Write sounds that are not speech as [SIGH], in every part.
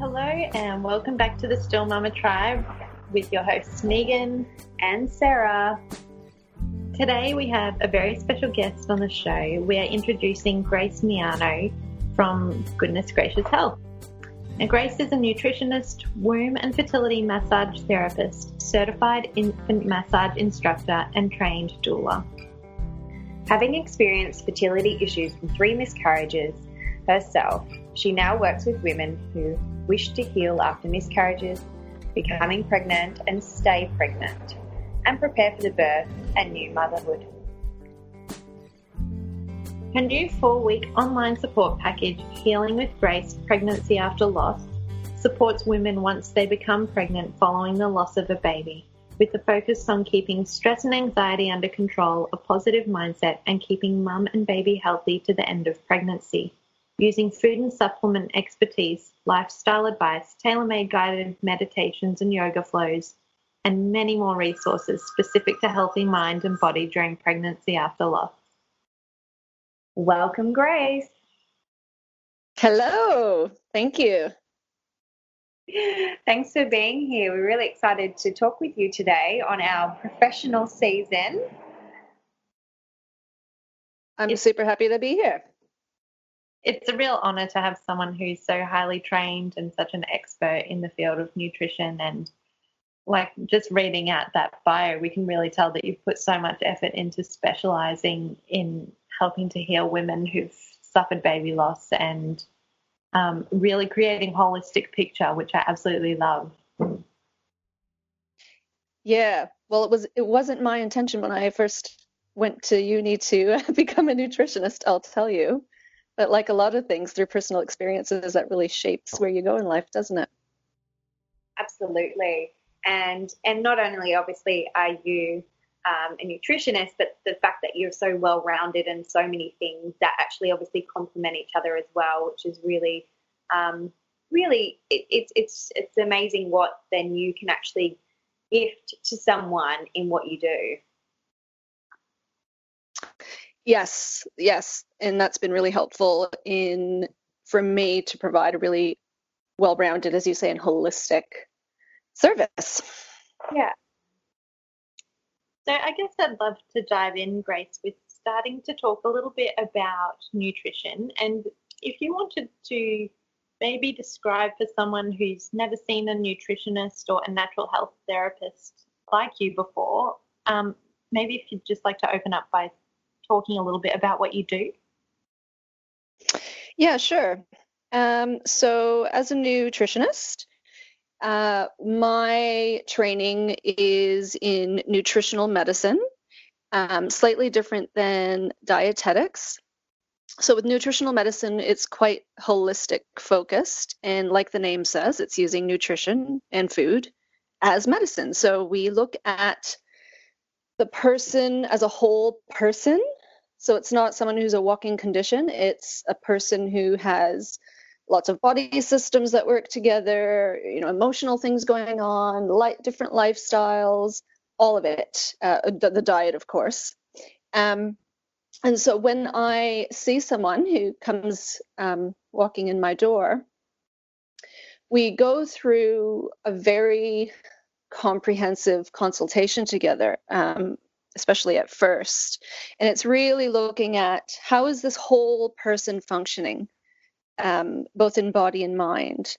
Hello, and welcome back to the Still Mama Tribe with your hosts Megan and Sarah. Today we have a very special guest on the show. We are introducing Grace Miano from Goodness Gracious Health. Now, Grace is a nutritionist, womb and fertility massage therapist, certified infant massage instructor, and trained doula. Having experienced fertility issues from three miscarriages herself, she now works with women who wish to heal after miscarriages, becoming pregnant and stay pregnant, and prepare for the birth and new motherhood. Her new four week online support package, Healing with Grace Pregnancy After Loss, supports women once they become pregnant following the loss of a baby, with the focus on keeping stress and anxiety under control, a positive mindset, and keeping mum and baby healthy to the end of pregnancy. Using food and supplement expertise, lifestyle advice, tailor made guided meditations and yoga flows, and many more resources specific to healthy mind and body during pregnancy after loss. Welcome, Grace. Hello. Thank you. Thanks for being here. We're really excited to talk with you today on our professional season. I'm it's, super happy to be here. It's a real honor to have someone who's so highly trained and such an expert in the field of nutrition and like just reading out that bio, we can really tell that you've put so much effort into specializing in helping to heal women who've suffered baby loss and um, really creating holistic picture, which I absolutely love. Yeah, well, it was it wasn't my intention when I first went to uni to [LAUGHS] become a nutritionist. I'll tell you, but like a lot of things, through personal experiences, that really shapes where you go in life, doesn't it? Absolutely, and and not only obviously are you um, a nutritionist, but the fact that you're so well rounded and so many things that actually obviously complement each other as well, which is really, um, really, it, it's it's it's amazing what then you can actually gift to someone in what you do. Yes, yes, and that's been really helpful in for me to provide a really well-rounded, as you say, and holistic service. Yeah, so I guess I'd love to dive in, Grace, with starting to talk a little bit about nutrition. And if you wanted to maybe describe for someone who's never seen a nutritionist or a natural health therapist like you before, um, maybe if you'd just like to open up by talking a little bit about what you do. Yeah, sure. Um, so, as a nutritionist, uh, my training is in nutritional medicine, um, slightly different than dietetics. So, with nutritional medicine, it's quite holistic focused. And like the name says, it's using nutrition and food as medicine. So, we look at the person as a whole person. So, it's not someone who's a walking condition, it's a person who has lots of body systems that work together, you know, emotional things going on, light, different lifestyles, all of it, uh, the, the, diet, of course. Um, and so when I see someone who comes um, walking in my door, we go through a very comprehensive consultation together, um, especially at first. And it's really looking at how is this whole person functioning? um, both in body and mind.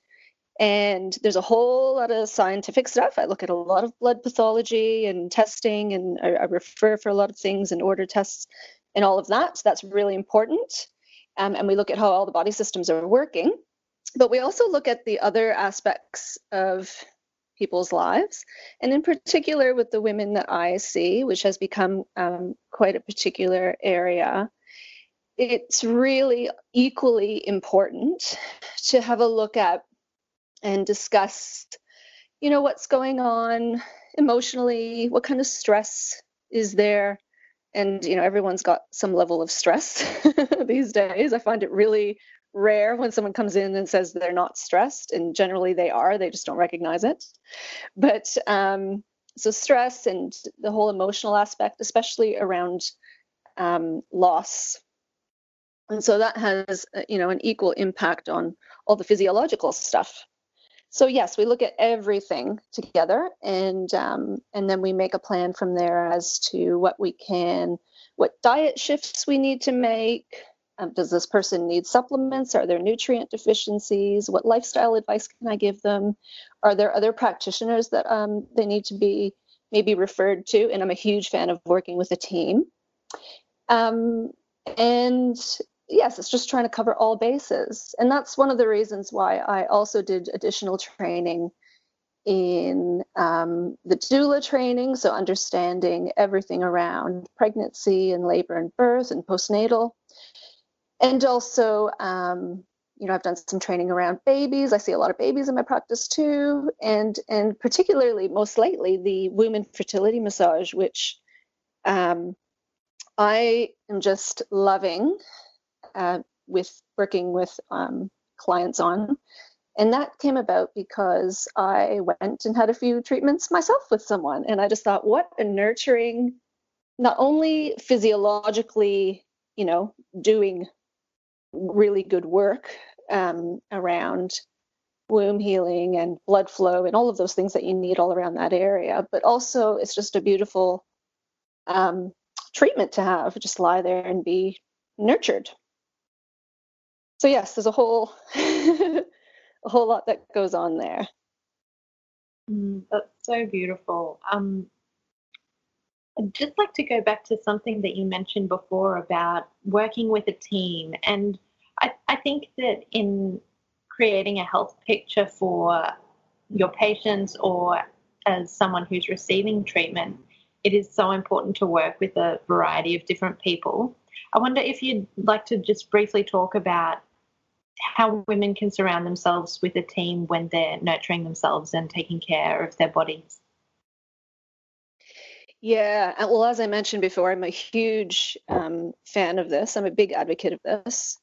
And there's a whole lot of scientific stuff. I look at a lot of blood pathology and testing, and I, I refer for a lot of things and order tests and all of that. So That's really important. Um, and we look at how all the body systems are working. But we also look at the other aspects of people's lives, and in particular with the women that I see, which has become um, quite a particular area it's really equally important to have a look at and discuss you know what's going on emotionally what kind of stress is there? And you know everyone's got some level of stress [LAUGHS] these days. I find it really rare when someone comes in and says they're not stressed and generally they are they just don't recognize it but um, so stress and the whole emotional aspect especially around um, loss and so that has uh, you know an equal impact on all the physiological stuff so yes, we look at everything together, and um, and then we make a plan from there as to what we can, what diet shifts we need to make. Um, does this person need supplements? Are there nutrient deficiencies? What lifestyle advice can I give them? Are there other practitioners that um, they need to be maybe referred to? And I'm a huge fan of working with a team. Um, and yes, it's just trying to cover all bases. And that's one of the reasons why I also did additional training in um, the doula training, so understanding everything around pregnancy and labor and birth and postnatal. And also, um, you know, I've done some training around babies. I see a lot of babies in my practice too, and and particularly most lately the womb and fertility massage, which um, I am just loving uh, with working with um, clients on. And that came about because I went and had a few treatments myself with someone. And I just thought, what a nurturing, not only physiologically, you know, doing really good work um, around womb healing and blood flow and all of those things that you need all around that area, but also it's just a beautiful um, treatment to have. Just lie there and be nurtured so yes, there's a whole [LAUGHS] a whole lot that goes on there. Mm, that's so beautiful. Um, I'd just like to go back to something that you mentioned before about working with a team. And I, I think that in creating a health picture for your patients or as someone who's receiving treatment, it is so important to work with a variety of different people. I wonder if you'd like to just briefly talk about how women can surround themselves with a team when they're nurturing themselves and taking care of their bodies. Yeah, well, as I mentioned before, I'm a huge um, fan of this. I'm a big advocate of this.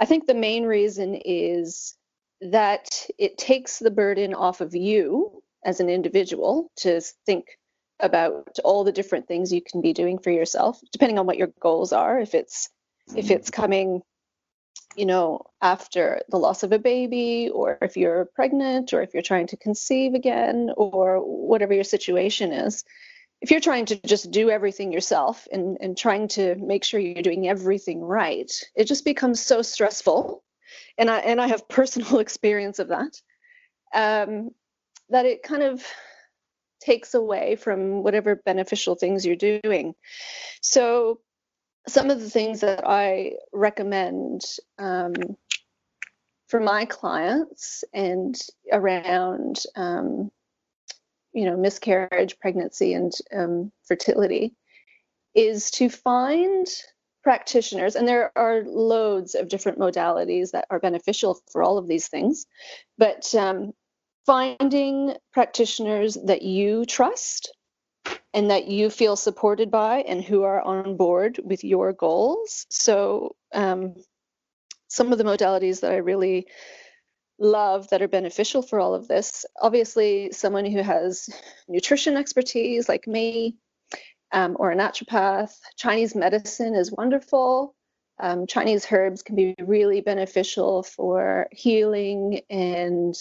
I think the main reason is that it takes the burden off of you as an individual to think about all the different things you can be doing for yourself, depending on what your goals are. If it's if it's coming you know, after the loss of a baby, or if you're pregnant, or if you're trying to conceive again, or whatever your situation is. If you're trying to just do everything yourself and, and trying to make sure you're doing everything right, it just becomes so stressful. And I and I have personal [LAUGHS] experience of that. Um, that it kind of takes away from whatever beneficial things you're doing. So some of the things that I recommend um, for my clients and around, um, you know, miscarriage, pregnancy, and um, fertility is to find practitioners, and there are loads of different modalities that are beneficial for all of these things, but um, finding practitioners that you trust and that you feel supported by and who are on board with your goals. So, um, some of the modalities that I really love that are beneficial for all of this obviously, someone who has nutrition expertise like me, um, or a naturopath. Chinese medicine is wonderful. Um, Chinese herbs can be really beneficial for healing and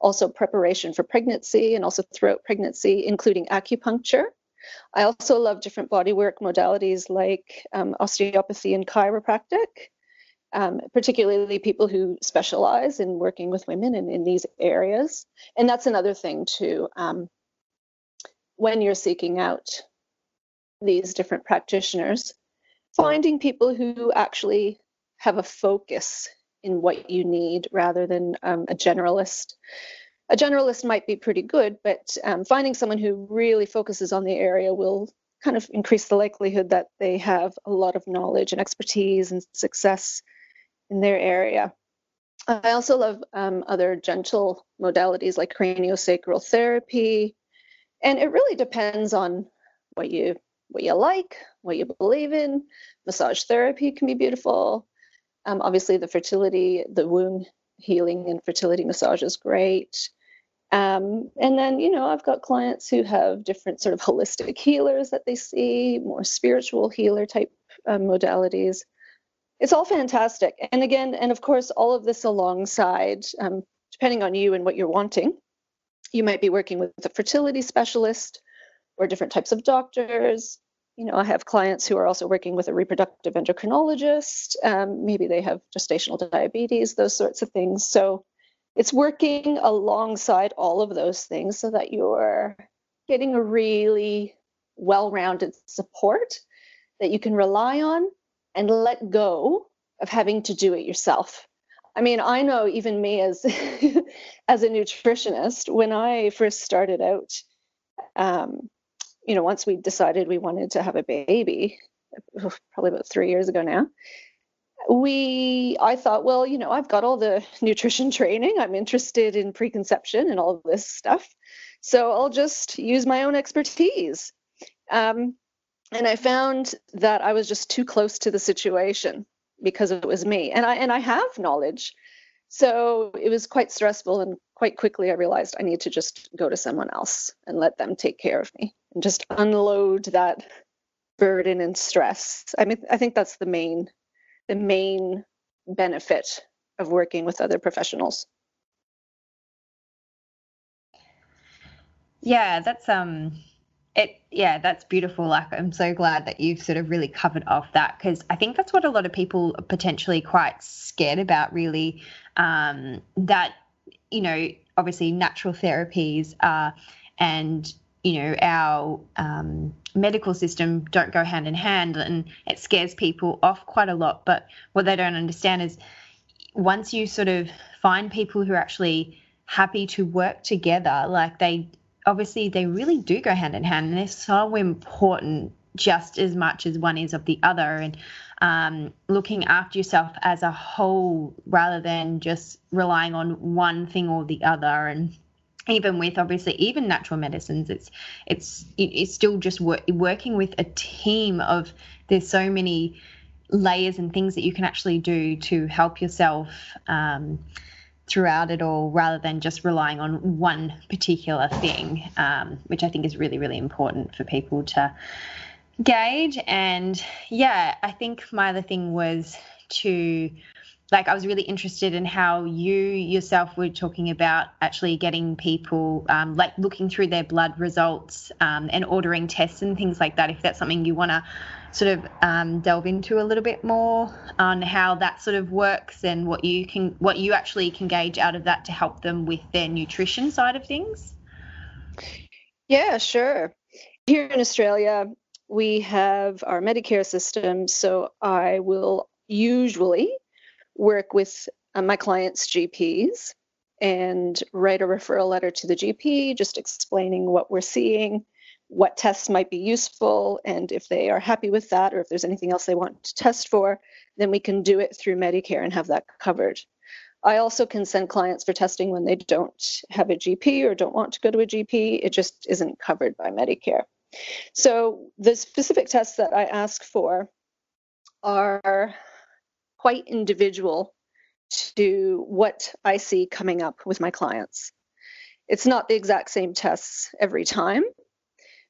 also preparation for pregnancy and also throughout pregnancy, including acupuncture. I also love different bodywork modalities like um, osteopathy and chiropractic, um, particularly people who specialize in working with women in, in these areas. And that's another thing, too. Um, when you're seeking out these different practitioners, finding people who actually have a focus in what you need rather than um, a generalist. A generalist might be pretty good, but um, finding someone who really focuses on the area will kind of increase the likelihood that they have a lot of knowledge and expertise and success in their area. I also love um, other gentle modalities like craniosacral therapy, and it really depends on what you what you like, what you believe in. Massage therapy can be beautiful. Um, obviously, the fertility, the womb healing and fertility massage is great. Um, and then, you know, I've got clients who have different sort of holistic healers that they see, more spiritual healer type um, modalities. It's all fantastic. And again, and of course, all of this alongside, um, depending on you and what you're wanting, you might be working with a fertility specialist or different types of doctors. You know, I have clients who are also working with a reproductive endocrinologist. Um, maybe they have gestational diabetes, those sorts of things. So it's working alongside all of those things so that you're getting a really well rounded support that you can rely on and let go of having to do it yourself. I mean, I know even me as [LAUGHS] as a nutritionist, when I first started out, um, you know, once we decided we wanted to have a baby, probably about three years ago now, we I thought, well, you know, I've got all the [LAUGHS] nutrition training. I'm interested in preconception and all of this stuff, so I'll just use my own expertise. Um, and I found that I was just too close to the situation because it was me. And i and i have knowledge. So it was quite stressful and quite quickly i realized i need to just go to someone else and let them take care of me and just unload that burden and stress. I mean i think that's the main the main benefit of working with other professionals. Yeah that's um it yeah that's beautiful. Like i'm so glad that you've sort of really covered off that because i think that's what a lot of people are potentially quite scared about really. Um, that you know obviously natural therapies uh, and you know our um, medical system don't go hand in hand and it scares people off quite a lot. But what they don't understand is once you sort of find people who are actually happy to work together like they obviously they really do go hand in hand and they're so important just as much as one is of the other. And um, looking after yourself as a whole rather than just relying on one thing or the other. And even with obviously even natural medicines it's it's it's still just work, working with a team of there's so many layers and things that you can actually do to help yourself um, throughout it all rather than just relying on one particular thing, um, which I think is really, really important for people to gauge. And yeah, I think my other thing was to like I was really interested in how you yourself were talking about actually getting people um, like looking through their blood results um, and ordering tests and things like that. If that's something you want to sort of um, delve into a little bit more on how that sort of works and what you can what you actually can gauge out of that to help them with their nutrition side of things. Yeah, sure. Here in Australia, we have our Medicare system, so I will usually work with uh, my clients' GPs and write a referral letter to the GP just explaining what we're seeing, what tests might be useful, and if they are happy with that or if there's anything else they want to test for, then we can do it through Medicare and have that covered. I also can send clients for testing when they don't have a GP or don't want to go to a GP. It just isn't covered by Medicare. So the specific tests that I ask for are quite individual to what I see coming up with my clients. It's not the exact same tests every time,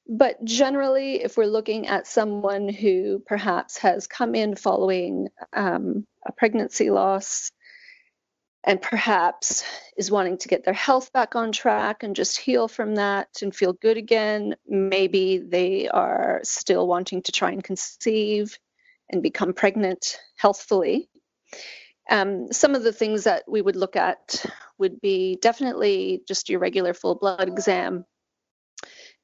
but generally, if we're looking at someone who perhaps has come in following um, a pregnancy loss and perhaps is wanting to get their health back on track and just heal from that and feel good again, maybe they are still wanting to try and conceive and become pregnant healthfully. Um, some of the things that we would look at would be definitely just your regular full blood exam,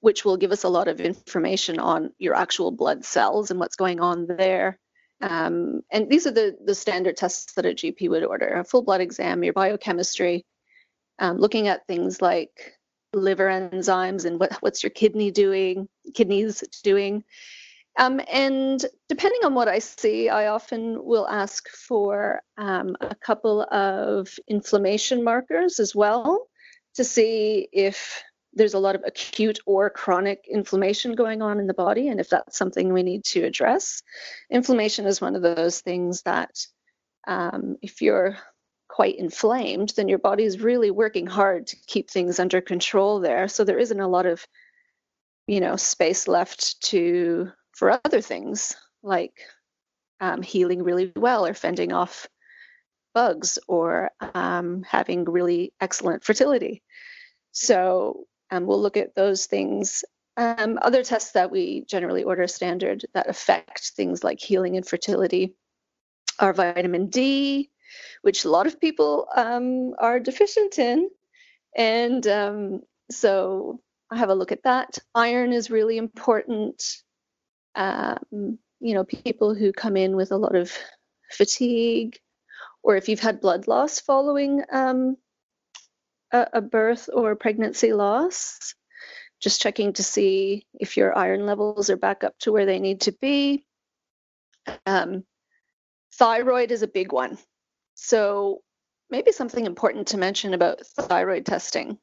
which will give us a lot of information on your actual blood cells and what's going on there. Um, and these are the, the standard tests that a GP would order a full blood exam, your biochemistry, um, looking at things like liver enzymes and what, what's your kidney doing, kidneys doing, um, and depending on what I see, I often will ask for um, a couple of inflammation markers as well to see if there's a lot of acute or chronic inflammation going on in the body and if that's something we need to address. Inflammation is one of those things that um, if you're quite inflamed, then your body is really working hard to keep things under control there. So there isn't a lot of you know space left to for other things like um, healing really well or fending off bugs or um, having really excellent fertility. So um, we'll look at those things. Um, other tests that we generally order standard that affect things like healing and fertility are vitamin D, which a lot of people um, are deficient in. And um, so I have a look at that. Iron is really important. Um, you know, people who come in with a lot of fatigue, or if you've had blood loss following um, a, a, birth or pregnancy loss, just checking to see if your iron levels are back up to where they need to be. Um, thyroid is a big one. So, maybe something important to mention about thyroid testing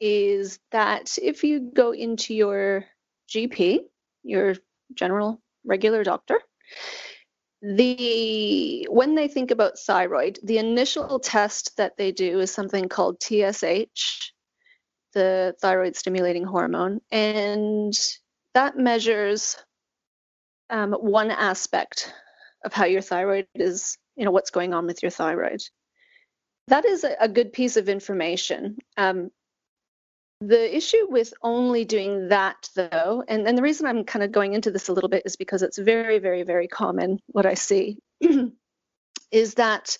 is that if you go into your GP, your general regular doctor, the when they think about thyroid, the initial test that they do is something called TSH, the thyroid stimulating hormone, and that measures um, one aspect of how your thyroid is, you know, what's going on with your thyroid. That is a, a good piece of information. Um, the issue with only doing that, though, and, and the reason I'm kind of going into this a little bit is because it's very, very, very common what I see [CLEARS THROAT] is that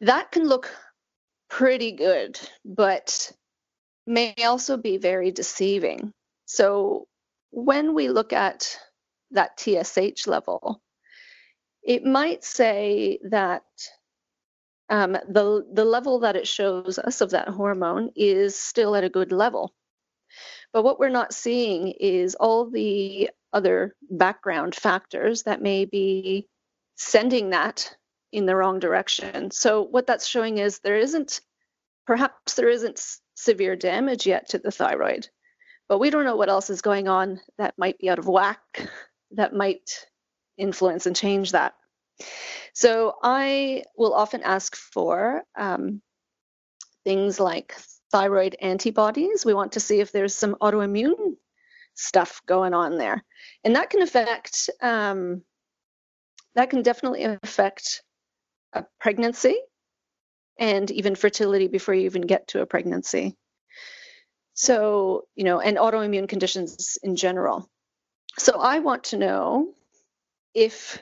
that can look pretty good, but may also be very deceiving. So when we look at that TSH level, it might say that um, the the level that it shows us of that hormone is still at a good level. But what we're not seeing is all the other background factors that may be sending that in the wrong direction. So what that's showing is there isn't perhaps there isn't severe damage yet to the thyroid, but we don't know what else is going on that might be out of whack that might influence and change that. So I will often ask for um, things like thyroid antibodies. We want to see if there's some autoimmune stuff going on there, and that can affect um, that can definitely affect a pregnancy and even fertility before you even get to a pregnancy. So, you know, and autoimmune conditions in general. So I want to know if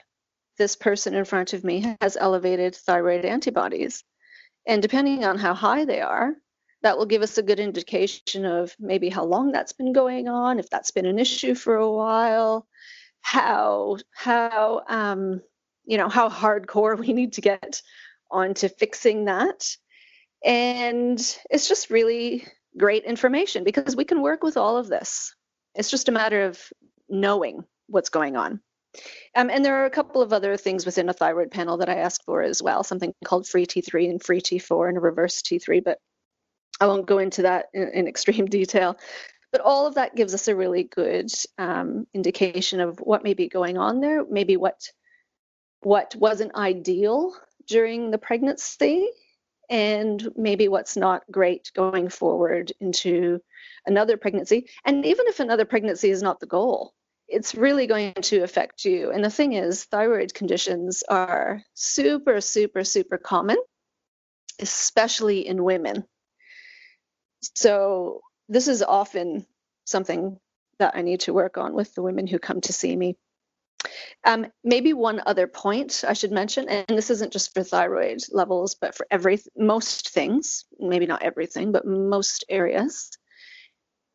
this person in front of me has elevated thyroid antibodies. And depending on how high they are, that will give us a good indication of maybe how long that's been going on, if that's been an issue for a while, how how um, you know how hardcore [LAUGHS] we need to get onto fixing that. And it's just really great information because we can work with all of this. It's just a matter of knowing what's going on. Um, and there are a couple of other things within a thyroid panel that I ask for as well, something called free T3 and free T4 and a reverse T3, but I won't go into that in, in extreme [LAUGHS] detail. But all of that gives us a really good um, indication of what may be going on there, maybe what what wasn't ideal during the pregnancy, and maybe what's not great going forward into another pregnancy. And even if another pregnancy is not the goal, it's really going to affect you. And the thing is, thyroid conditions are super, super, super common, especially in women. So, this is often something that I need to work on with the women who come to see me. Um, maybe one other point I should mention, and this isn't just for thyroid levels, but for every most things, maybe not everything, but most areas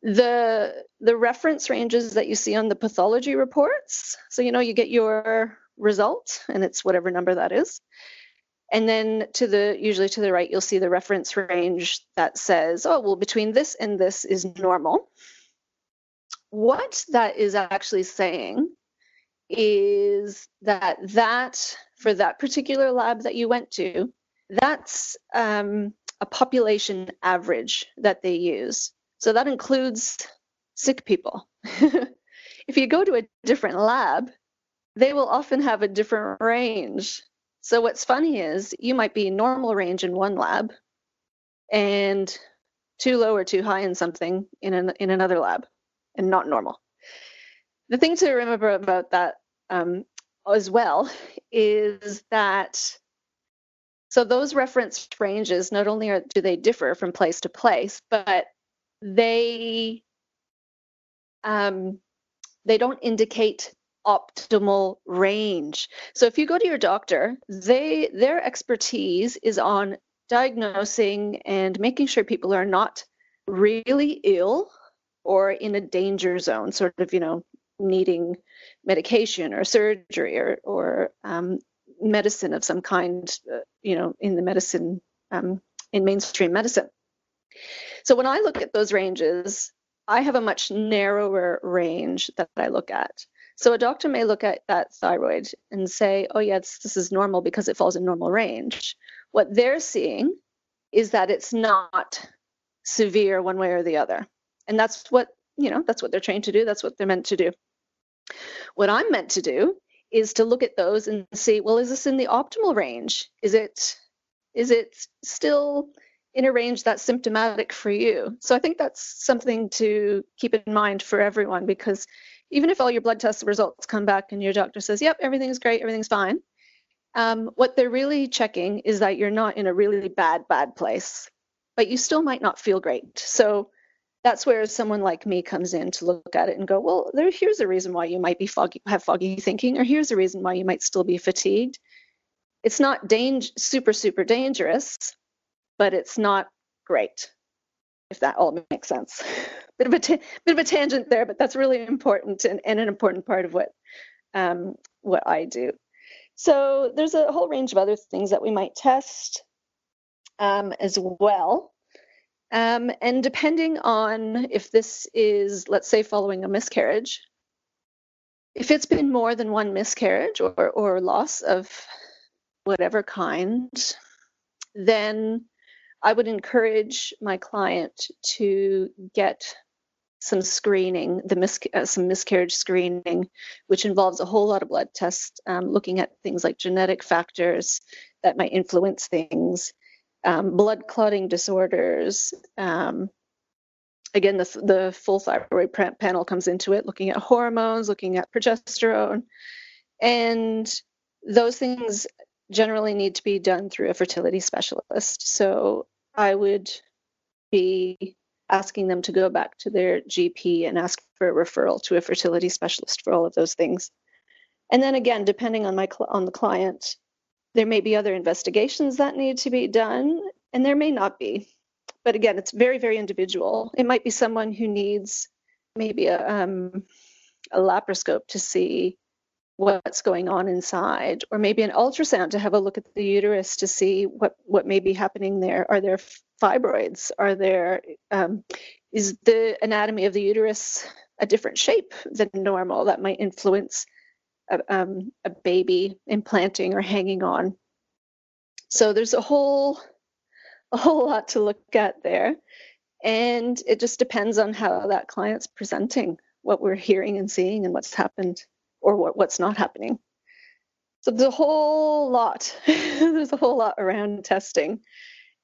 the the reference ranges that you see on the pathology reports. So you know you get your result and it's whatever number that is. And then to the usually to the right you'll see the reference range that says oh well between this and this is normal. What that is actually saying is that that for that particular lab that you went to that's um, a population average that they use so that includes sick people. [LAUGHS] if you go to a different lab, they will often have a different range. So what's funny is you might be normal range in one lab and too low or too high in something in an, in another lab and not normal. The thing to remember about that um, as well is that So those reference ranges not only are, do they differ from place to place, but they um, they don't indicate optimal range. So if you go to your doctor, they their expertise is on diagnosing and making sure people are not really ill or in a danger zone, sort of, you know, needing medication or surgery or, or um, medicine of some kind, uh, you know, in the medicine, um, in mainstream medicine. So when I look at those ranges, I have a much narrower range that I look at. So a doctor may look at that thyroid and say, oh, yeah, this is normal because it falls in normal range. What they're seeing is that it's not severe one way or the other. And that's what, you know, that's what they're trained to do. That's what they're meant to do. What I'm meant to do is to look at those and see, well, is this in the optimal range? Is it is it still in a range that's symptomatic for you? So I think that's something to keep in mind for everyone because even if all your blood test results come back and your doctor says, yep, everything's great, everything's fine, um, what they're really checking is that you're not in a really bad, bad place, but you still might not feel great. So that's where someone like me comes in to look at it and go, well, there, here's a reason why you might be foggy, have foggy thinking, or here's a reason why you might still be fatigued. It's not dang- super, super dangerous, but it's not great if that all makes sense. [LAUGHS] bit of a ta- bit of a tangent there, but that's really important and, and an important part of what um, what I do. So there's a whole range of other things that we might test um, as well. Um, and depending on if this is, let's say, following a miscarriage, if it's been more than one miscarriage or, or loss of whatever kind, then I would encourage my client to get some screening, the mis- uh, some miscarriage screening, which involves a whole lot of blood tests, um, looking at things like genetic factors that might influence things, um, blood clotting disorders. Um, again, the, the full thyroid panel comes into it, looking at hormones, looking at progesterone, and those things generally need to be done through a fertility specialist. So I would be asking them to go back to their GP and ask for a referral to a fertility specialist for all of those things. And then again, depending on my on the client, there may be other investigations that need to be done, and there may not be. But again, it's very, very individual. It might be someone who needs maybe a, um, a laparoscope to see what's going on inside, or maybe an ultrasound to have a look at the uterus to see what, what may be happening there. Are there fibroids? Are there um, is the anatomy of the uterus a different shape than normal that might influence a, um, a baby implanting or hanging on? So there's a whole a whole lot to look at there, and it just depends on how that client's presenting, what we're hearing and seeing, and what's happened or what, what's not happening. So there's a whole lot. [LAUGHS] there's a whole lot around testing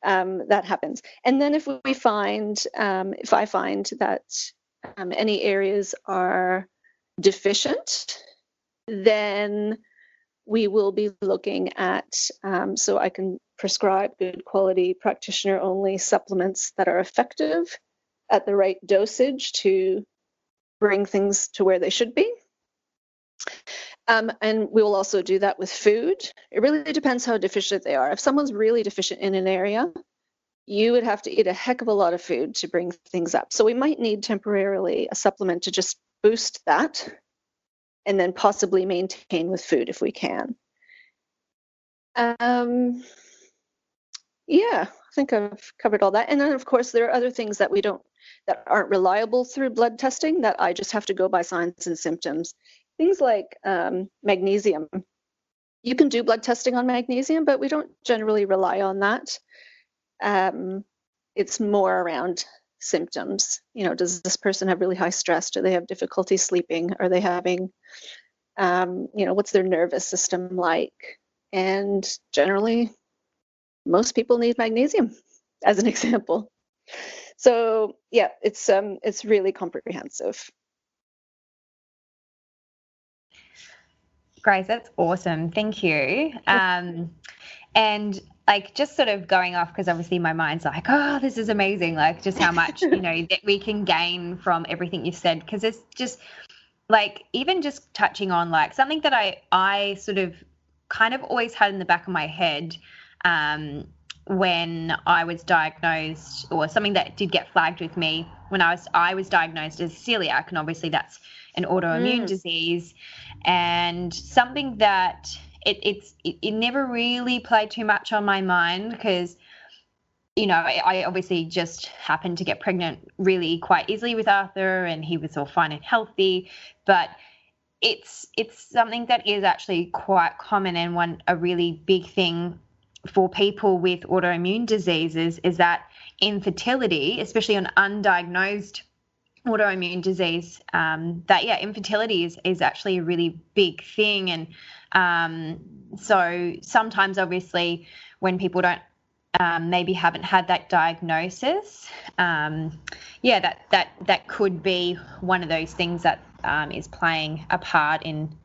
um, that happens. And then if we find, um, if I find that um, any areas are deficient, then we will be looking at, um, so I can prescribe good quality practitioner only supplements that are effective at the right dosage to bring things to where they should be. Um, and we will also do that with food. It really depends how deficient they are. If someone's really deficient in an area, you would have to eat a heck of a lot of food to bring things up. So we might need temporarily a supplement to just boost that and then possibly maintain with food if we can. Um, yeah, I think I've covered all that. And then, of course, there are other things that we don't, that aren't reliable through blood testing that I just have to go by signs and symptoms things like um, magnesium. You can do blood testing on magnesium, but we don't generally rely on that. Um, it's more around symptoms. You know, does this person have really high stress? Do they have difficulty sleeping? Are they having, um, you know, what's their nervous system like? And generally, most people need magnesium, as an [LAUGHS] example. So yeah, it's um, it's really comprehensive. Grace, that's awesome. Thank you. Um, and like just sort of going off because obviously my mind's like, oh, this is amazing. Like just how much, you know, [LAUGHS] that we can gain from everything you've said. Because it's just like even just touching on like something that I I sort of kind of always had in the back of my head um, when I was diagnosed, or something that did get flagged with me when I was I was diagnosed as celiac, and obviously that's an autoimmune mm. disease, and something that it, it's it, it never really played too much on my mind because you know, I, I, obviously just happened to get pregnant really quite easily with Arthur, and he was all fine and healthy. But it's it's something that is actually quite common and one a really big thing for people with autoimmune diseases is that infertility, especially on undiagnosed autoimmune disease, um, that yeah, infertility is is actually a really big thing, and um, so sometimes obviously when people don't um, maybe haven't had that diagnosis, um, yeah, that that that could be one of those things that um, is playing a part in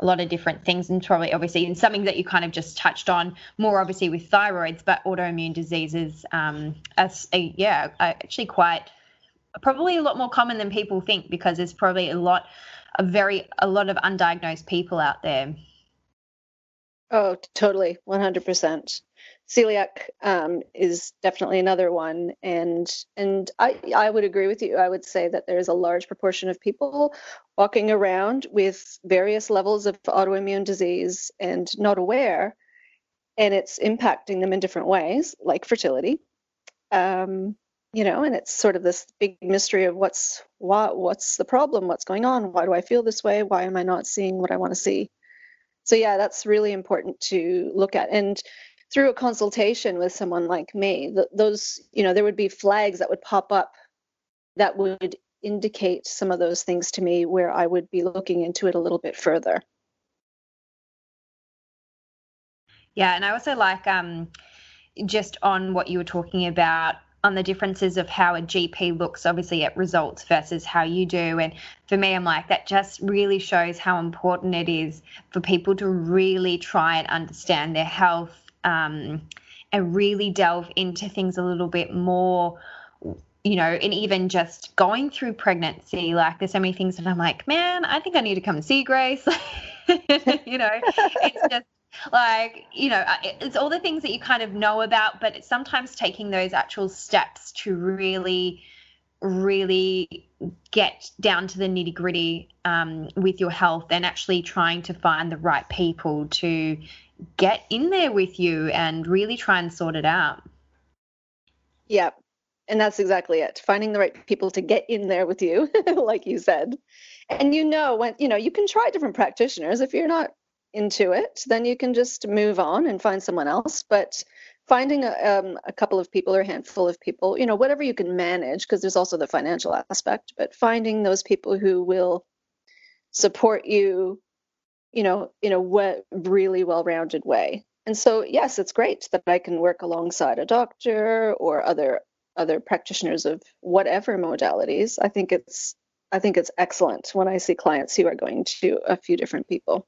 a lot of different things, and probably obviously in something that you kind of just touched on more obviously with thyroids, but autoimmune diseases, um, yeah, actually quite probably a lot more common than people think because there's probably a lot a very a lot of undiagnosed people out there. Oh, totally, 100% celiac um, is definitely another one, and and I I would agree with you. I would say that there is a large proportion of people walking around with various levels of autoimmune disease and not aware, and it's impacting them in different ways, like fertility. Um, you know, and it's sort of this big mystery of what's what what's the problem, what's going on, why do I feel this way, why am I not seeing what I want to see? So yeah, that's really important to look at and through a consultation with someone like me, those, you know, there would be flags that would pop up that would indicate some of those things to me where I would be looking into it a little bit further. Yeah, and I also like um, just on what you were talking about on the differences of how a GP looks, obviously, at results versus how you do. And for me, I'm like, that just really shows how important it is for people to really try and understand their health um, and really delve into things a little bit more you know, and even just going through pregnancy, like there's so many things that I'm like, man, I think I need to come and see Grace. [LAUGHS] you know, it's just like, you know, it's all the things that you kind of know about, but it's sometimes taking those actual steps to really, really get down to the nitty gritty um, with your health and actually trying to find the right people to get in there with you and really try and sort it out. Yeah. And that's exactly it. Finding the right people to get in there with you, [LAUGHS] like you said. And you know when you know you can try different practitioners. If you're not into it, then you can just move on and find someone else. But finding a, um, a couple of people or a handful of people, you know, whatever you can manage, because there's also the financial aspect, but finding those people who will support you you know, in a really well-rounded way. And so, yes, it's great that I can work alongside a doctor or other other practitioners of whatever modalities. I think it's I think it's excellent when I see clients who are going to a few different people.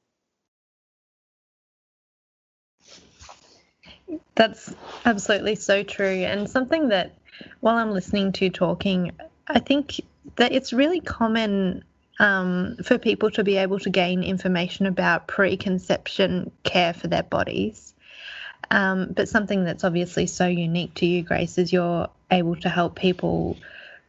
That's absolutely so true. And something that while I'm listening to you talking, I think that it's really common um, for people to be able to gain information about preconception care for their bodies. Um, but something that's obviously so unique to you, Grace, is you're able to help people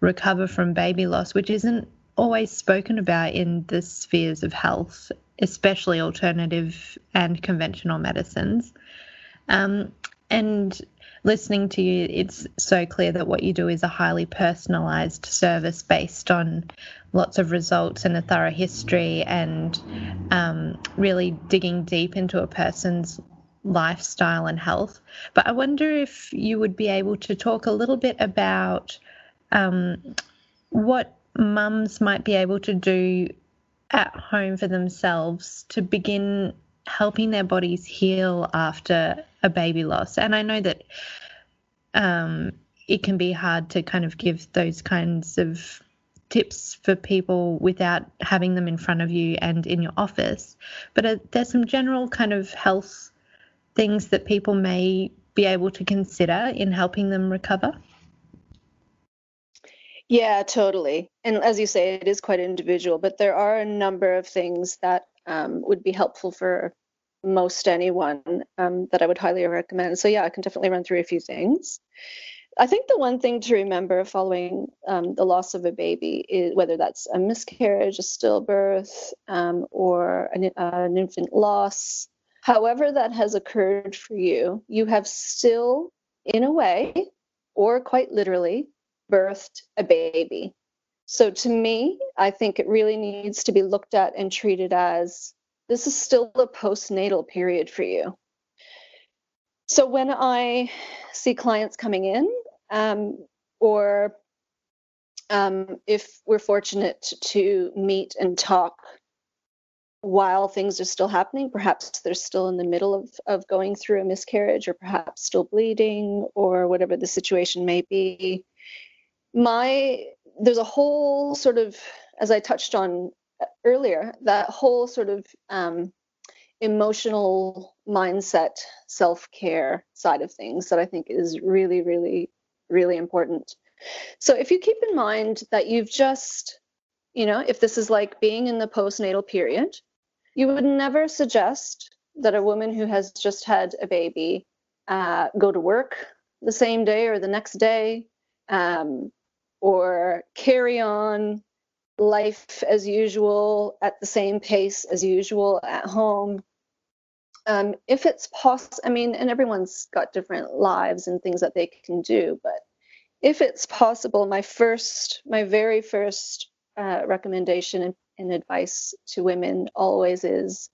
recover from baby loss, which isn't always spoken about in the spheres of health, especially alternative and conventional medicines. Um, and listening to you, it's so clear that what you do is a highly personalized service based on lots of results and a thorough history and um, really digging deep into a person's lifestyle and health. But I wonder if you would be able to talk a little bit about um, what mums might be able to do at home for themselves to begin helping their bodies heal after a baby loss. And I know that um, it can be hard to kind of give those kinds of tips for people without having them in front of you and in your office. But uh, there's some general kind of health things that people may be able to consider in helping them recover? Yeah, totally. And as you say, it is quite individual, but there are a number of things that um, would be helpful for most anyone um, that I would highly recommend. So, yeah, I can definitely run through a few things. I think the one thing to remember following um, the loss of a baby is whether that's a miscarriage, a stillbirth, um, or an, uh, an infant loss, however that has occurred for you, you have still, in a way, or quite literally, birthed a baby. So to me, I think it really needs to be looked at and treated as this is still a postnatal period for you. So when I see clients coming in, um, or um, if we're fortunate to meet and talk while things are still happening, perhaps they're still in the middle of, of going through a miscarriage, or perhaps still bleeding, or whatever the situation may be. My there's a whole sort of, as I touched on earlier, that whole sort of um, emotional mindset, self care side of things that I think is really, really, really important. So if you keep in mind that you've just, you know, if this is like being in the postnatal period, you would never suggest that a woman who has just had a baby uh, go to work the same day or the next day, um, or carry on life as usual at the same pace as usual at home um, if it's possible, I mean, and everyone's got different lives and things that they can do, but if it's possible, my first, my very first uh, recommendation and, and advice to women always is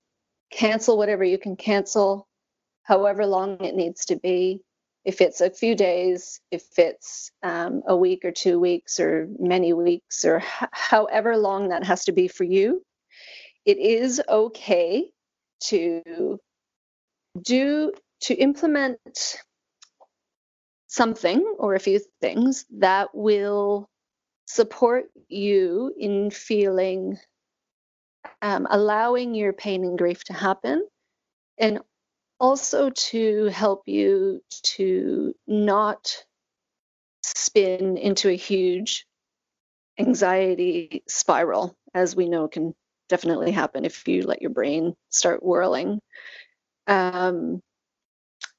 cancel whatever you can cancel, however long it needs to be. If it's a few days, if it's um, a week or two weeks or many weeks or h- however long that has to be for you, it is okay to do to implement something or a few things that will support you in feeling um, allowing your pain and grief to happen and also to help you to not spin into a huge anxiety spiral as we know can definitely happen if you let your brain start whirling um,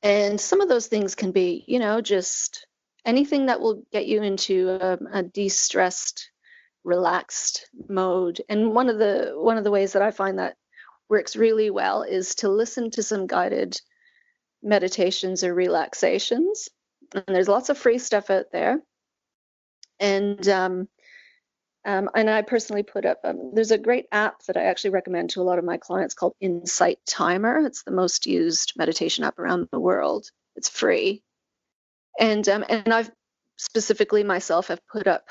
and some of those things can be, you know, just anything that will get you into a, a de-stressed, relaxed mode. And one of the one of the ways that I find that works really well is to listen to some guided meditations or relaxations. And there's lots of free stuff out there. And um, um, and I personally put up, um, there's a great app that I actually recommend to a lot of my clients called Insight Timer. It's the most used meditation app around the world. It's free. And, um, and I've specifically myself have put up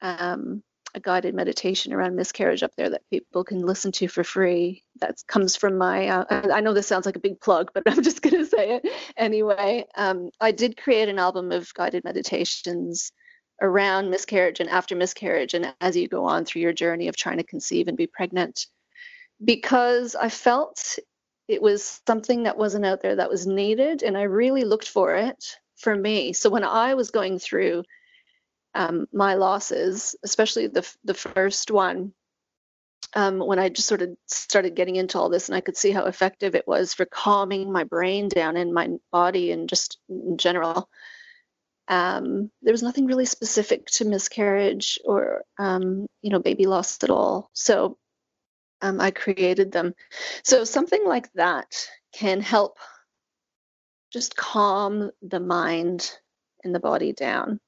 um, a guided meditation around miscarriage up there that people can listen to for free. That comes from my, uh, I know this sounds like a big plug, but [LAUGHS] I'm just going to say it anyway. Um, I did create an album of guided meditations around miscarriage and after miscarriage and as you go on through your journey of trying to conceive and be pregnant because I felt it was something that wasn't out there that was needed and I really looked for it for me. So when I was going through um, my losses, especially the the first one, um, when I just sort of started getting into all this and I could see how effective it was for calming my brain down and my body and just in general, um, there was nothing really specific to miscarriage or um, you know baby loss at all. So um, I created them. So something like that can help just calm the mind and the body down.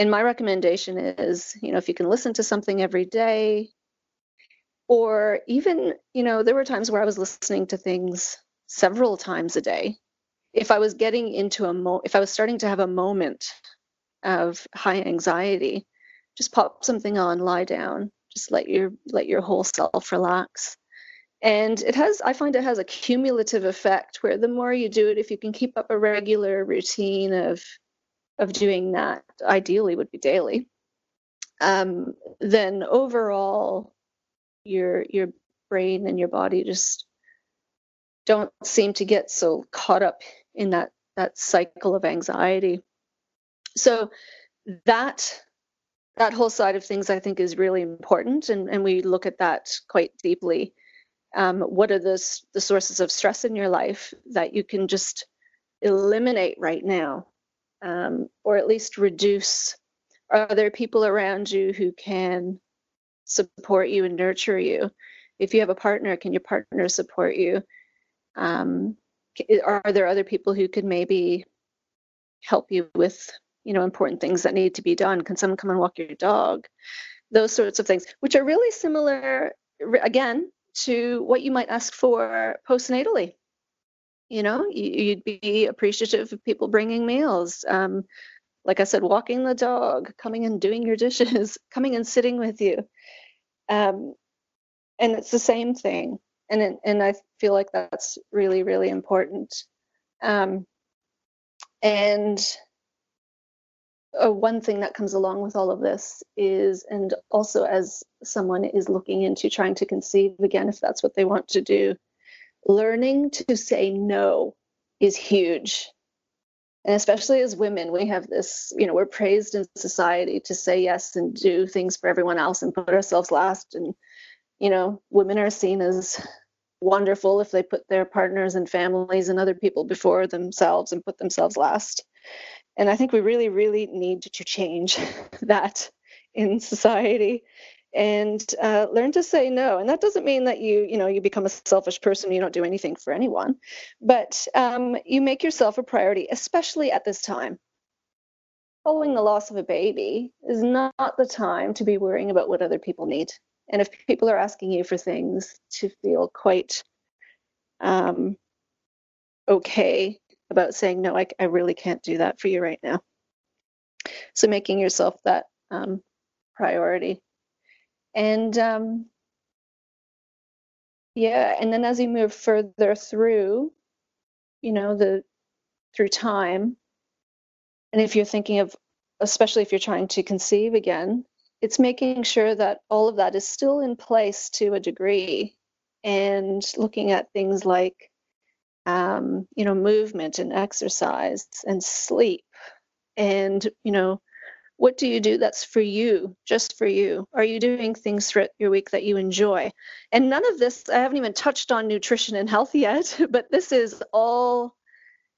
And my recommendation is, you know, if you can listen to something every day, or even, you know, there were times where I was listening to things several times a day if I was getting into a mo if I was starting to have a moment of high anxiety, just pop something on, lie down, just let your let your whole self relax. And it has I find it has a cumulative effect where the more you do it, if you can keep up a regular routine of of doing that, ideally would be daily, um, then overall your your brain and your body just don't seem to get so caught up in that that cycle of anxiety. So that that whole side of things I think is really important, and, and we look at that quite deeply. Um, what are the the sources of stress in your life that you can just eliminate right now, um, or at least reduce? Are there people around you who can support you and nurture you? If you have a partner, can your partner support you? Um, are there other people who could maybe help you with you know important things that need to be done can someone come and walk your dog those sorts of things which are really similar again to what you might ask for postnatally you know you'd be appreciative of people bringing meals um, like i said walking the dog coming and doing your dishes [LAUGHS] coming and sitting with you. Um, and it's the same thing and it, and i feel like that's really really important. Um, and uh, one thing that comes along with all of this is, and also as someone is looking into trying to conceive again, if that's what they want to do, learning to say no is huge. And especially as women, we have this, you know, we're praised in society to say yes and do things for everyone else and put ourselves last. And, you know, women are seen as wonderful if they put their partners and families and other people before themselves and put themselves last. And I think we really, really need to change [LAUGHS] that in society and uh, learn to say no. And that doesn't mean that you, you know, you become a selfish person. You don't do anything for anyone, but um, you make yourself a priority, especially at this time. Following the loss of a baby is not the time to be worrying about what other people need. And if people are asking you for things, to feel quite um, okay about saying, no, I, I really can't do that for you right now. So making yourself that um, priority. And um, yeah, and then as you move further through, you know, the through time, and if you're thinking of, especially if you're trying to conceive again, it's making sure that all of that is still in place to a degree and looking at things like um, you know, movement and exercise and sleep. And, you know, what do you do that's for you, just for you? Are you doing things throughout your week that you enjoy? And none of this, I haven't even touched on nutrition and health [LAUGHS] yet, but this is all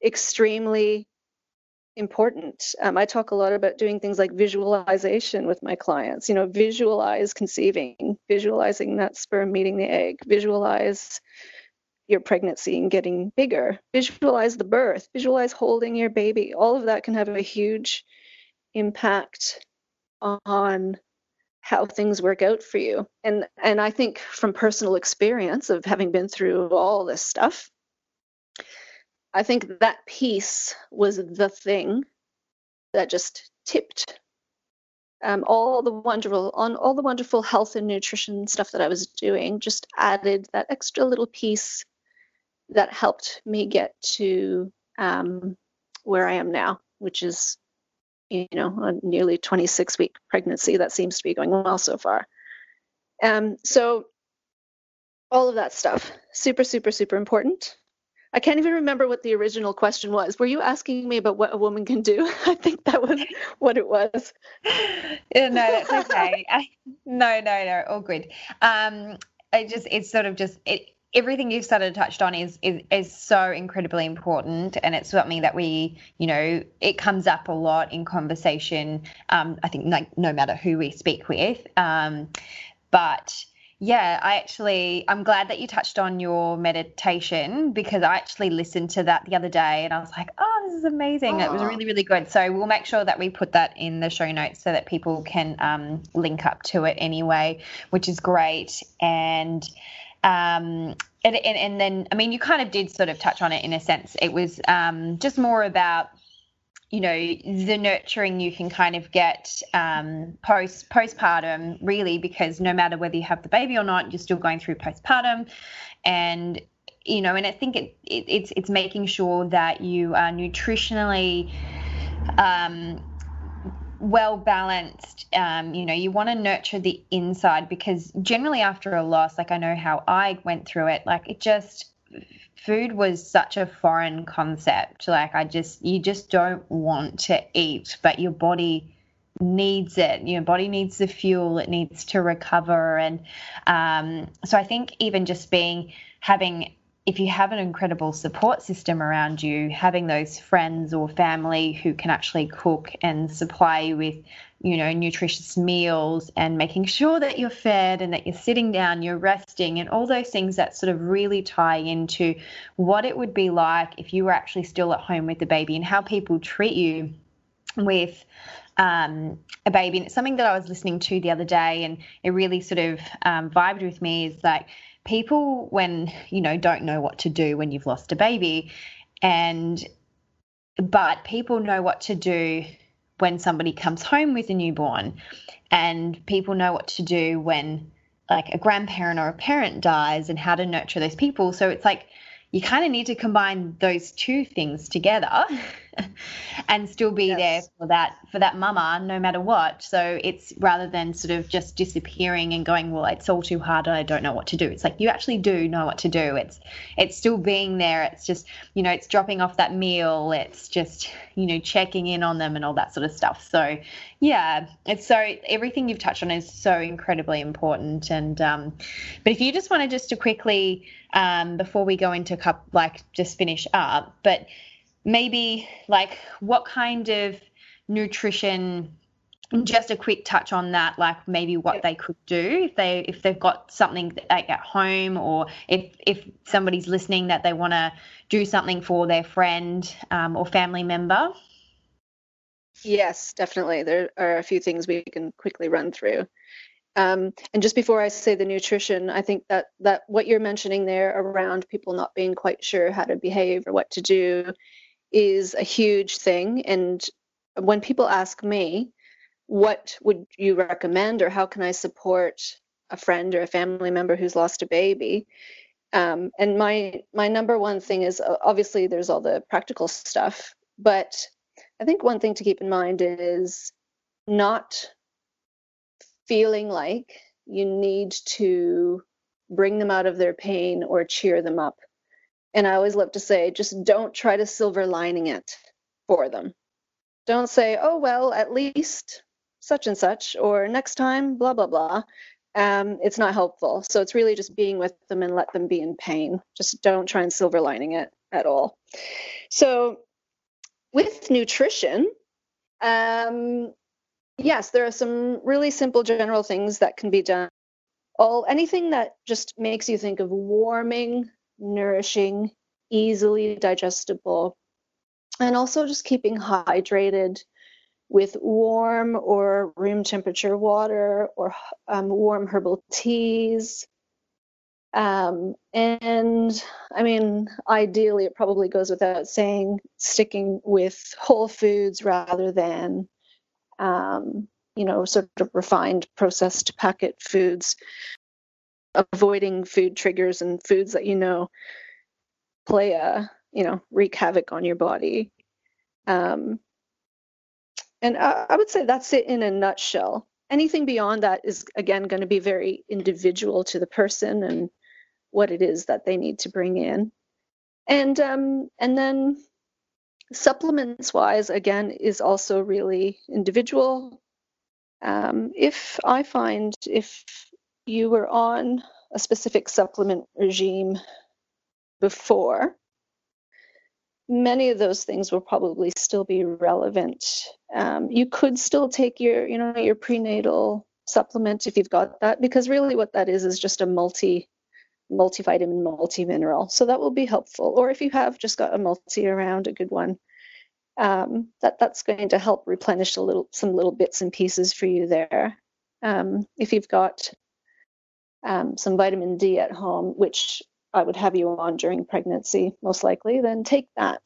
extremely important. Um, I talk a lot about doing things like visualization with my clients. You know, visualize conceiving, visualizing that sperm meeting the egg, visualize your pregnancy and getting bigger. Visualize the birth, visualize holding your baby. All of that can have a huge impact on how things work out for you. And and I think from personal experience of having been through all this stuff, I think that piece was the thing that just tipped um, all the wonderful on all the wonderful health and nutrition stuff that I was doing just added that extra little piece that helped me get to um, where I am now, which is, you know, a nearly 26 week pregnancy that seems to be going well so far. Um, so, all of that stuff, super, super, super important. I can't even remember what the original question was. Were you asking me about what a woman can do? [LAUGHS] I think that was what it was. [LAUGHS] no, that's okay. [LAUGHS] no, no, no, all good. Um, I just, it's sort of just, it, everything you've started touched on is, is is so incredibly important and it's something that we you know it comes up a lot in conversation um, i think like no matter who we speak with. Um, but yeah i actually i'm glad that you touched on your meditation because i actually listened to that the other day and i was like oh this is amazing. Aww. it was really really good. So we'll make sure that we put that in the show notes so that people can um, link up to it anyway which is great. And um, and, and, and then, I mean, you kind of did sort of touch on it in a sense. It was um, just more about you know the nurturing you can kind of get um, post postpartum really because no matter whether you have the baby or not you're still going through postpartum and you know and i think it, it it's it's making sure that you are nutritionally um, well balanced. Um, you know, you want to nurture the inside because generally after a loss, like I know how I went through it, like it just food was such a foreign concept. Like I just you just don't want to eat, but your body needs it. Your body needs the fuel. It needs to recover, and um, so I think even just being having if you have an incredible support system around you, having those friends or family who can actually cook and supply you with, you know, nutritious meals and making sure that you're fed and that you're sitting down, you're resting, and all those things that sort of really tie into what it would be like if you were actually still at home with the baby and how people treat you with um, a baby. And it's something that I was listening to the other day, and it really sort of um, vibed with me. Is like people when you know don't know what to do when you've lost a baby. And but people know what to do when somebody comes home with a newborn. And people know what to do when like a grandparent or a parent dies and how to nurture those people. So it's like you kind of need to combine those two things together [LAUGHS] [LAUGHS] and still be yes. there for that for that mama no matter what. So it's rather than sort of just disappearing and going well it's all too hard i don't know what to do. It's like you actually do know what to do. It's it's still being there. It's just you know it's dropping off that meal. It's just you know checking in on them and all that sort of stuff. So yeah it's so everything you've touched on is so incredibly important. And um but if you just wanted just to quickly um before we go into cup like just finish up but maybe like what kind of nutrition just a quick touch on that like maybe what they could do if they if they've got something like at home or if if somebody's listening that they want to do something for their friend um, or family member? Yes definitely. There are a few things we can quickly run through. Um, and just before I say the nutrition, I think that that what you're mentioning there around people not being quite sure how to behave or what to do is a huge thing. And when people ask me, what would you recommend or how can I support a friend or a family member who's lost a baby? Um, and my my number one thing is uh, obviously there's all the practical stuff, but I think one thing to keep in mind is not feeling like you need to bring them out of their pain or cheer them up. And I always love to say, just don't try to silver lining it for them. Don't say, oh, well, at least such and such, or next time, blah, blah, blah. Um, it's not helpful. So it's really just being with them and let them be in pain. Just don't try and silver lining it at all. So with nutrition, um, yes, there are some really simple general things that can be done. All anything that just makes you think of warming nourishing, easily digestible, and also just keeping hydrated with warm or room temperature water or um, warm herbal teas. Um, and I mean, ideally, it probably goes without saying, sticking with whole foods rather than, um, you know, sort of refined processed packet foods avoiding food triggers and foods that you know play a you know wreak havoc on your body. Um, and I, I would say that's it in a nutshell. Anything beyond that is again going to be very individual to the person and what it is that they need to bring in. And um, and then supplements wise again is also really individual. Um, if i find if you were on a specific supplement regime before, many of those things will probably still be relevant. Um, you could still take your, you know, your prenatal supplement if you've got that, because really what that is is just a multi multivitamin, multi-mineral. So that will be helpful. Or if you have just got a multi around, a good one, um, that that's going to help replenish a little some little bits and pieces for you there. Um, if you've got um, some vitamin D at home, which I would have you on during pregnancy, most likely, then take that.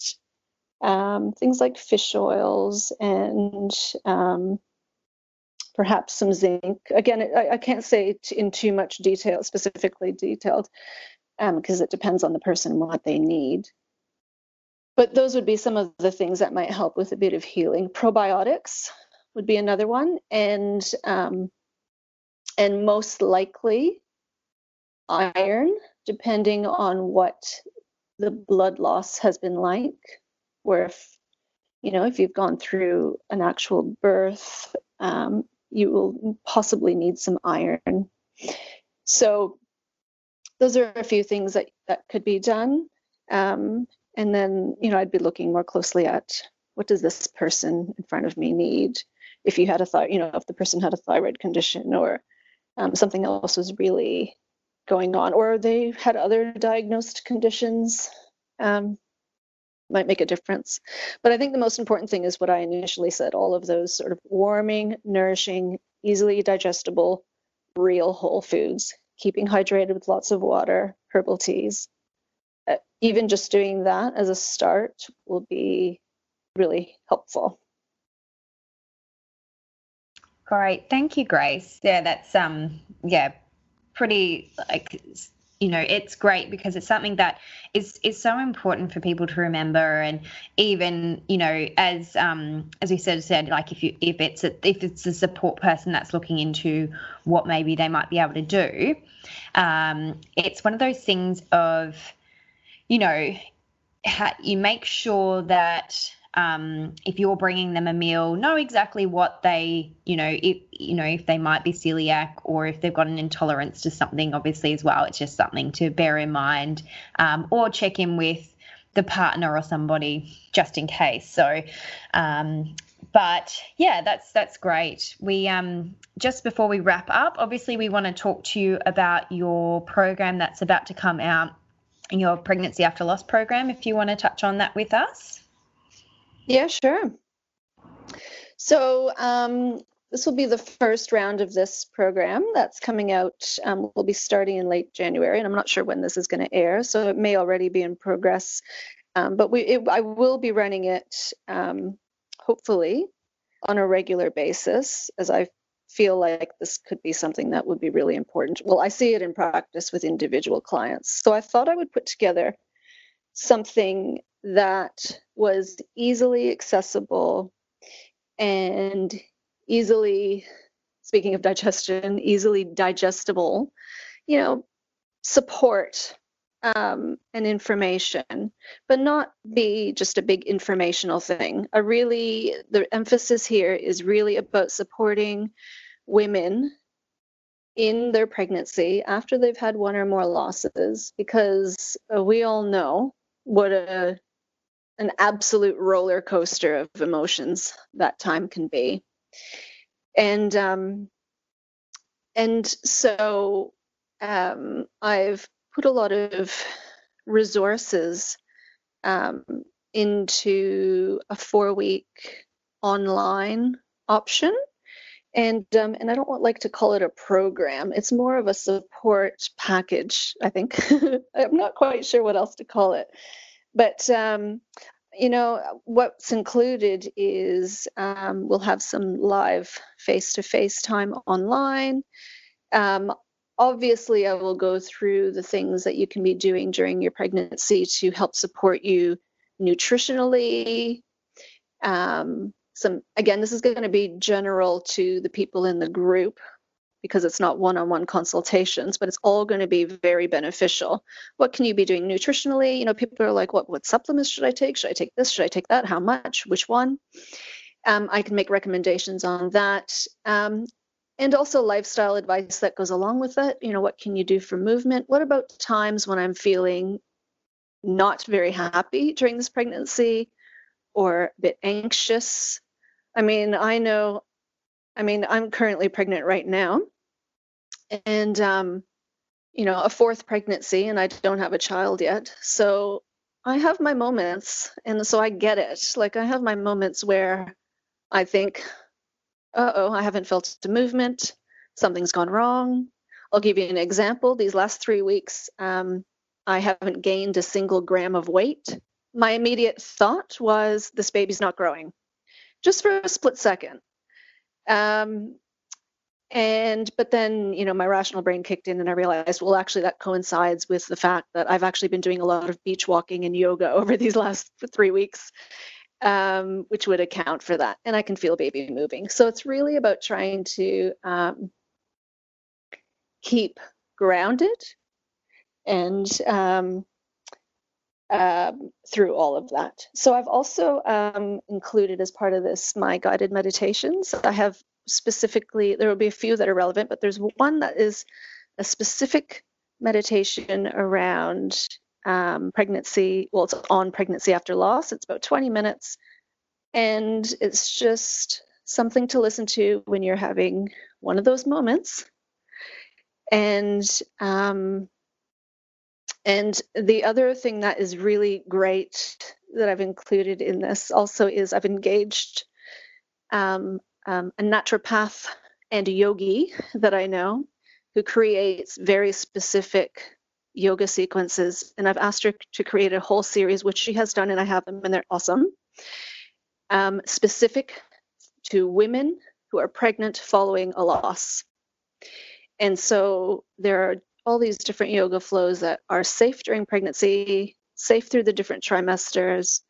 Um, things like fish oils and um, perhaps some zinc. Again, I, I can't say in too much detail, specifically detailed, because um, it depends on the person and what they need. But those would be some of the things that might help with a bit of healing. Probiotics would be another one, and um, and most likely iron. depending on what the blood loss has been like, where if you know if you've gone through an actual birth, um, you will possibly need some iron. So those are a few things that that could be done. Um, and then you know I'd be looking more closely at what does this person in front of me need if you had a thought you know if the person had a thyroid condition or um, something else was really going on, or they had other diagnosed conditions, um, might make a difference. But I think the most important thing is what I initially said all of those sort of warming, nourishing, easily digestible, real whole foods, keeping hydrated with lots of water, herbal teas. Uh, even just doing that as a start will be really helpful. Great. Thank you, Grace. Yeah, that's um yeah, pretty like you know it's great because it's something that is is so important for people to remember. And even you know as um as we said said like if you if it's a, if it's a support person that's looking into what maybe they might be able to do um it's one of those things of you know you make sure that um, if you're bringing them a meal, know exactly what they, you know, if you know if they might be celiac or if they've got an intolerance to something. Obviously, as well, it's just something to bear in mind, um, or check in with the partner or somebody just in case. So, um, but yeah, that's that's great. We um, just before we wrap up, obviously, we want to talk to you about your program that's about to come out, your pregnancy after loss program. If you want to touch on that with us. Yeah, sure. So um, this will be the first round of this program that's coming out. Um, we'll be starting in late January, and I'm not sure when this is going to air, so it may already be in progress. Um, but we, it, I will be running it um, hopefully on a regular basis, as I feel like this could be something that would be really important. Well, I see it in practice with individual clients, so I thought I would put together something that was easily accessible and easily, speaking of digestion, easily digestible, you know, support um, and information, but not be just a big informational thing. A really, the emphasis here is really about supporting women in their pregnancy after they've had one or more losses, because we all know what a an absolute roller coaster of emotions that time can be and um, and so um, I've put a lot of resources um, into a four week online option and um, and I don't want, like to call it a program. It's more of a support package. I think [LAUGHS] I'm not quite sure what else to call it, but um, you know what's included is um, we'll have some live face-to-face time online. Um, obviously, I will go through the things that you can be doing during your pregnancy to help support you nutritionally. Um, some again, this is going to be general to the people in the group because it's not one-on-one consultations, but it's all going to be very beneficial. What can you be doing nutritionally? You know, people are like, what what supplements should I take? Should I take this? Should I take that? How much? Which one? Um, I can make recommendations on that. Um, and also lifestyle advice that goes along with it. You know, what can you do for movement? What about times when I'm feeling not very happy during this pregnancy or a bit anxious? I mean, I know, I mean, I'm currently pregnant right now and um, you know a fourth pregnancy and i don't have a child yet. So i have my moments and so i get it. Like i have my moments where i think uh-oh i haven't felt the movement. Something's gone wrong. I'll give you an example. These last three weeks um, i haven't gained a single gram of weight. My immediate thought was this baby's not growing. Just for a split second. Um, and but then you know my rational brain kicked in and i realized well actually that coincides with the fact that i've actually been doing a lot of beach walking and yoga [LAUGHS] over these last three weeks um, which would account for that and i can feel baby moving so it's really about trying to um, keep grounded and um, um, through all of that. So I've also um, included as part of this my guided meditations. I have specifically, there will be a few that are relevant, but there's one that is a specific meditation around um, pregnancy. Well, it's on pregnancy after loss. It's about 20 minutes. And it's just something to listen to when you're having one of those moments. And um, and the other thing that is really great that I've included in this also is I've engaged um, um, a naturopath and a yogi that I know who creates very specific yoga sequences. And I've asked her to create a whole series, which she has done, and I have them, and they're awesome. Um, specific to women who are pregnant following a loss. And so there are all these different yoga flows that are safe during pregnancy, safe through the different trimesters,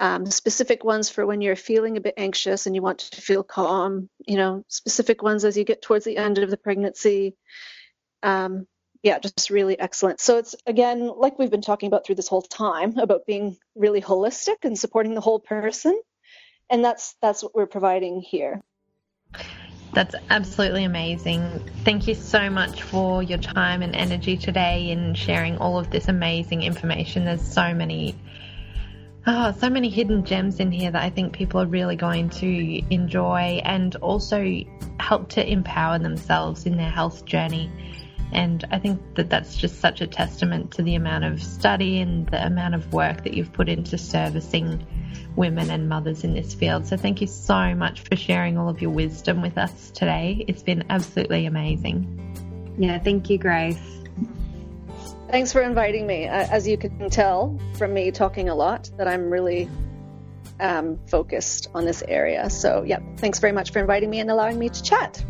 um, specific ones for when you're feeling a bit anxious and you want to feel calm, you know, specific ones as you get towards the end of the pregnancy. Um, yeah, just really excellent. So it's again, like we've been talking about through this whole time, about being really holistic and supporting the whole person. And that's that's what we're providing here. That's absolutely amazing. Thank you so much for your time and energy today in sharing all of this amazing information. There's so many oh, so many hidden gems in here that I think people are really going to enjoy and also help to empower themselves in their health journey. And I think that that's just such a testament to the amount of study and the amount of work that you've put into servicing women and mothers in this field. So thank you so much for sharing all of your wisdom with us today. It's been absolutely amazing. Yeah, thank you, Grace. Thanks for inviting me. As you can tell from me talking a lot, that I'm really um, focused on this area. So, yeah, thanks very much for inviting me and allowing me to chat.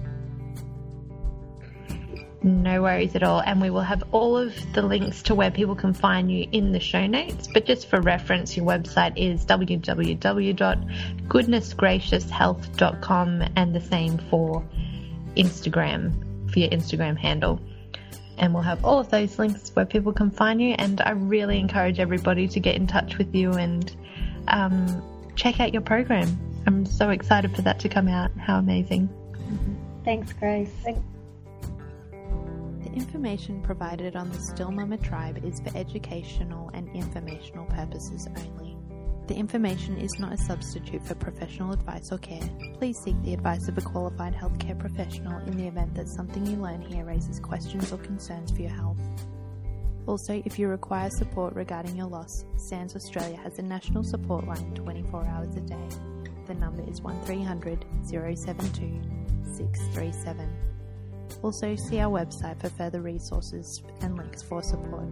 No worries at all. And we will have all of the links to where people can find you in the show notes. But just for reference, your website is www.goodnessgracioushealth.com and the same for Instagram, for your Instagram handle. And we'll have all of those links where people can find you. And I really encourage everybody to get in touch with you and um, check out your program. I'm so excited for that to come out. How amazing. Thanks, Grace. Thanks. The information provided on the Still Mama tribe is for educational and informational purposes only. The information is not a substitute for professional advice or care. Please seek the advice of a qualified healthcare professional in the event that something you learn here raises questions or concerns for your health. Also, if you require support regarding your loss, Sands Australia has a national support line 24 hours a day. The number is 1300 072 637. Also, see our website for further resources and links for support.